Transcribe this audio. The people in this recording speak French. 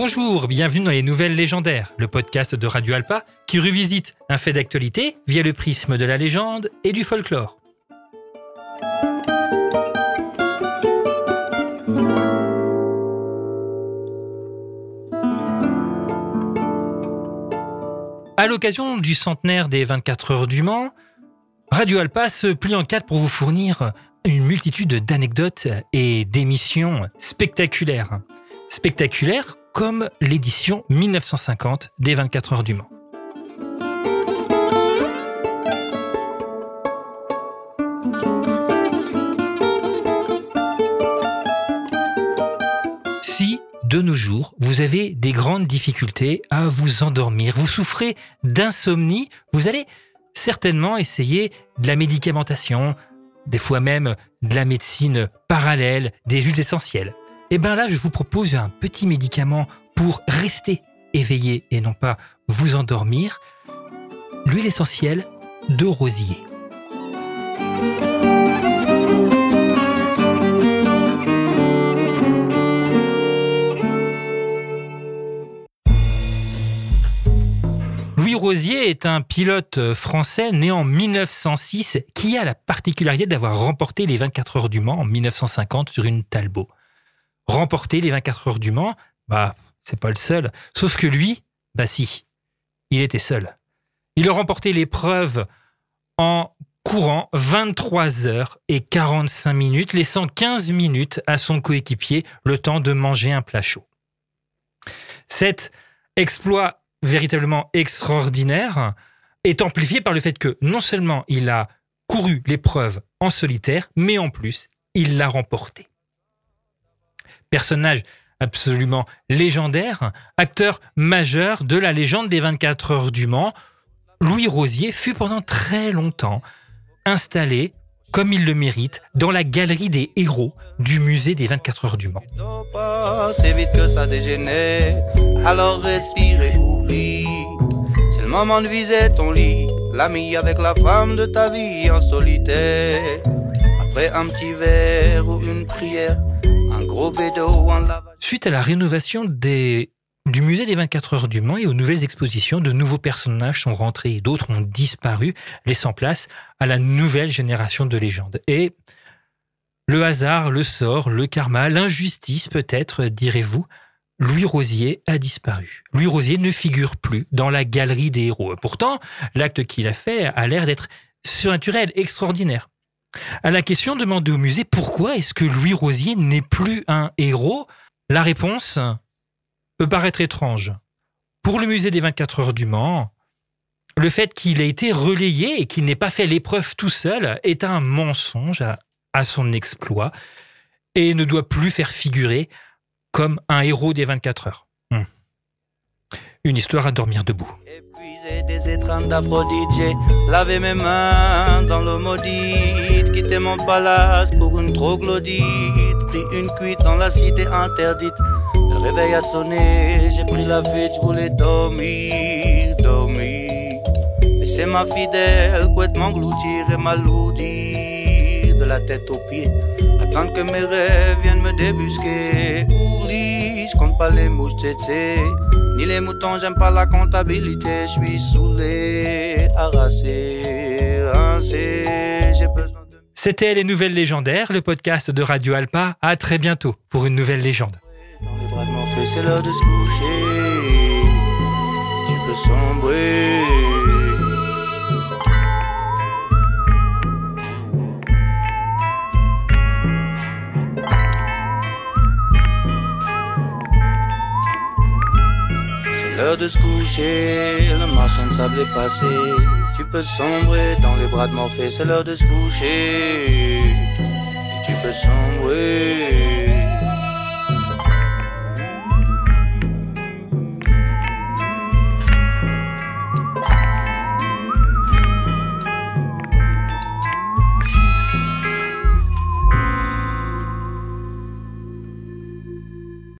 Bonjour, bienvenue dans les Nouvelles Légendaires, le podcast de Radio Alpa qui revisite un fait d'actualité via le prisme de la légende et du folklore. À l'occasion du centenaire des 24 heures du Mans, Radio Alpa se plie en quatre pour vous fournir une multitude d'anecdotes et d'émissions spectaculaires. Spectaculaires comme l'édition 1950 des 24 heures du Mans. Si, de nos jours, vous avez des grandes difficultés à vous endormir, vous souffrez d'insomnie, vous allez certainement essayer de la médicamentation, des fois même de la médecine parallèle, des huiles essentielles. Et eh bien là, je vous propose un petit médicament pour rester éveillé et non pas vous endormir. L'huile essentielle de rosier. Louis Rosier est un pilote français né en 1906 qui a la particularité d'avoir remporté les 24 heures du Mans en 1950 sur une Talbot remporter les 24 heures du Mans, bah, c'est pas le seul. Sauf que lui, bah si, il était seul. Il a remporté l'épreuve en courant 23 heures et 45 minutes, laissant 15 minutes à son coéquipier le temps de manger un plat chaud. Cet exploit véritablement extraordinaire est amplifié par le fait que non seulement il a couru l'épreuve en solitaire, mais en plus, il l'a remporté personnage absolument légendaire, acteur majeur de la légende des 24 heures du Mans, Louis Rosier fut pendant très longtemps installé, comme il le mérite, dans la galerie des héros du musée des 24 heures du Mans. Vite que ça dégénère, alors oublie. C'est le moment de viser ton lit, l'ami avec la femme de ta vie en solitaire. Après un petit verre ou une prière, Suite à la rénovation du musée des 24 heures du Mans et aux nouvelles expositions, de nouveaux personnages sont rentrés et d'autres ont disparu, laissant place à la nouvelle génération de légendes. Et le hasard, le sort, le karma, l'injustice peut-être, direz-vous, Louis Rosier a disparu. Louis Rosier ne figure plus dans la galerie des héros. Pourtant, l'acte qu'il a fait a l'air d'être surnaturel, extraordinaire. À la question demandée au musée pourquoi est-ce que Louis Rosier n'est plus un héros, la réponse peut paraître étrange. Pour le musée des 24 heures du Mans, le fait qu'il ait été relayé et qu'il n'ait pas fait l'épreuve tout seul est un mensonge à, son exploit et ne doit plus faire figurer comme un héros des 24 heures. Hmm. Une histoire à dormir debout des étreintes d'Aphrodite, j'ai lavé mes mains dans l'eau maudite, quitté mon palace pour une troglodyte, pris une cuite dans la cité interdite. Le réveil a sonné, j'ai pris la fuite, je voulais dormir, dormir. c'est ma fidèle, couette m'engloutir et m'alourdir la tête aux pieds. Attendre que mes rêves viennent me débusquer. Oublie, je compte pas les mouches, tchétché. Ni les moutons, j'aime pas la comptabilité. Je suis saoulé, harassé, rincé. J'ai besoin de. C'était Les Nouvelles Légendaires, le podcast de Radio Alpa. À très bientôt pour une nouvelle légende. Dans les bras de mon c'est l'heure de se coucher. Tu peux sombrer. L'heure de se coucher, le marchand de sable est passé. Tu peux sombrer dans les bras de Morphée, c'est l'heure de se coucher. tu peux sombrer.